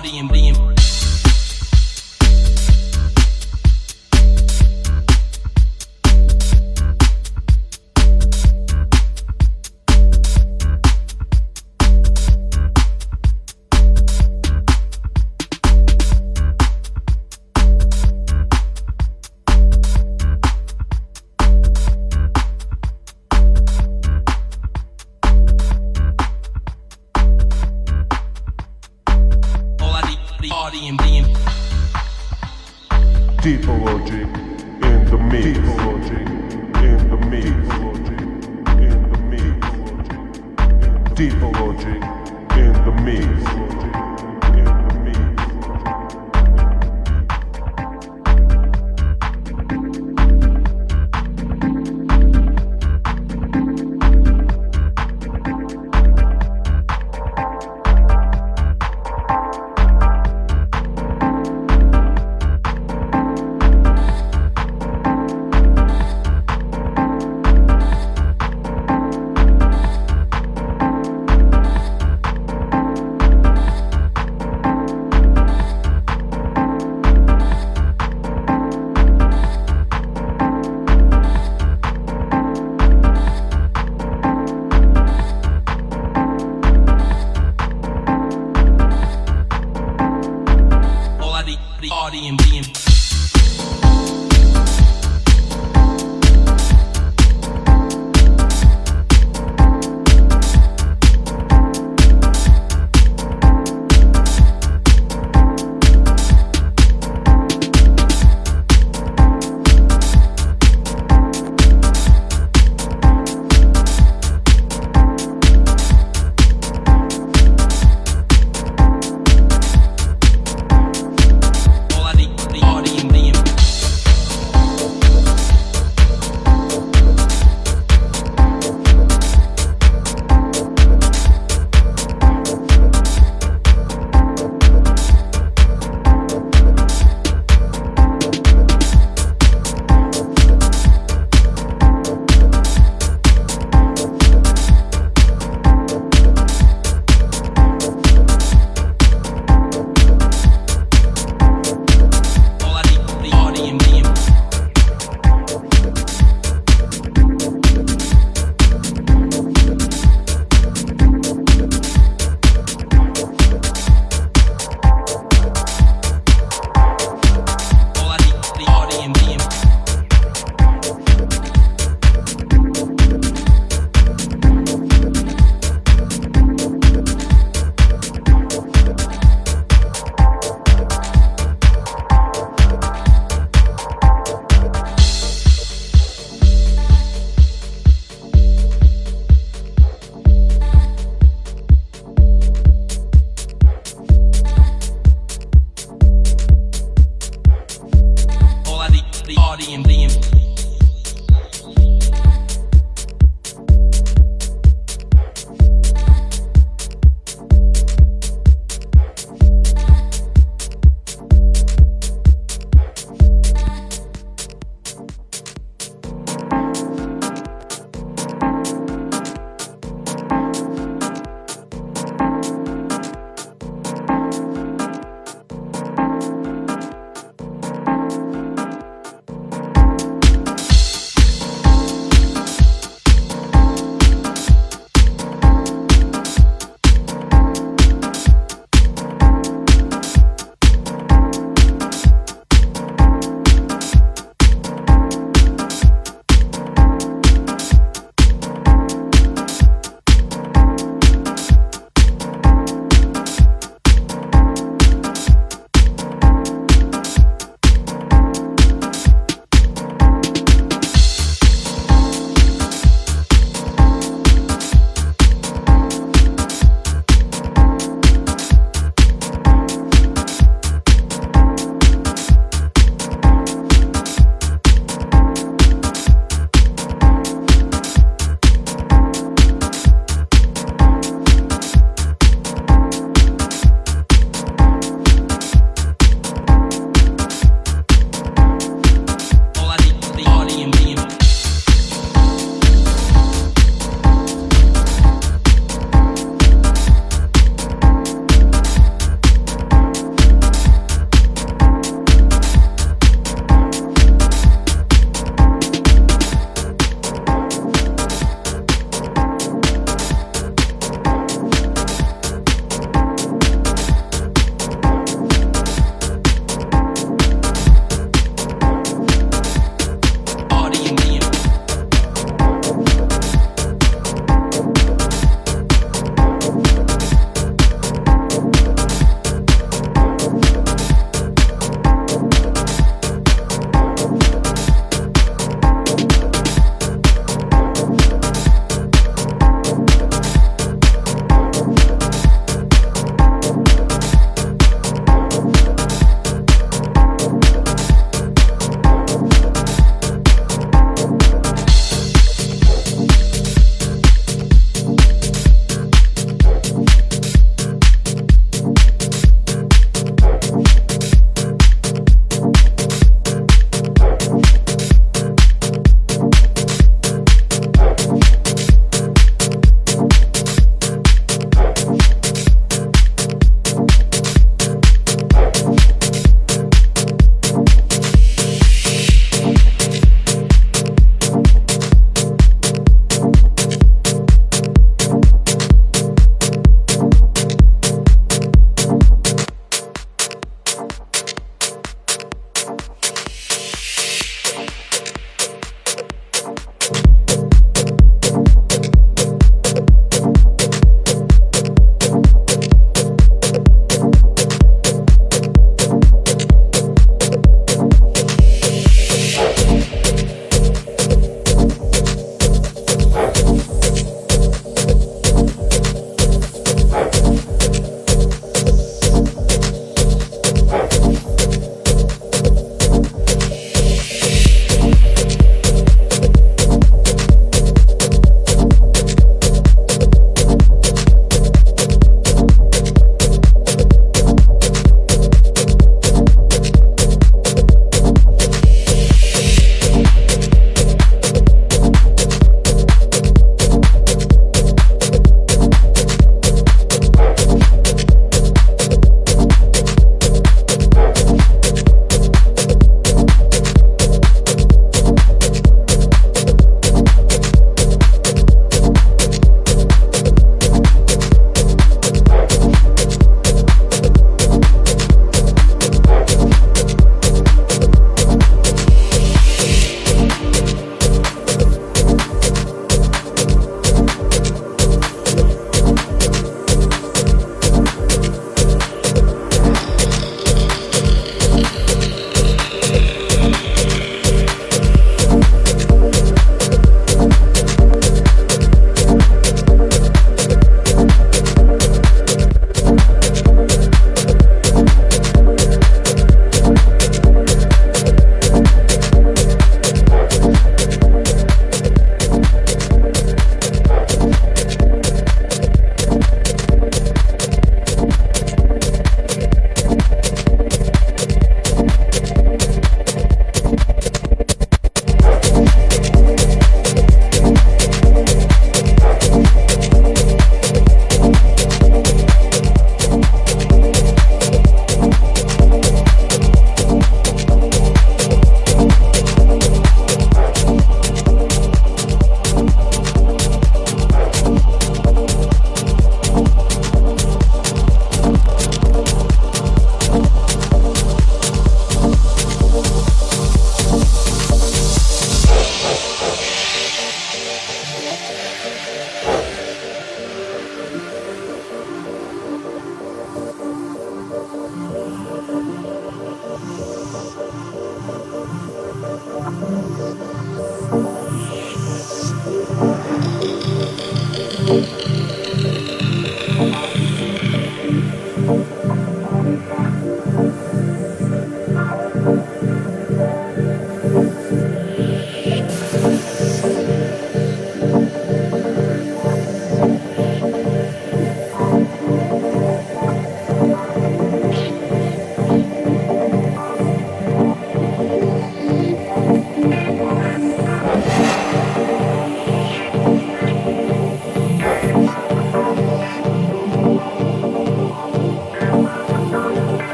party and being.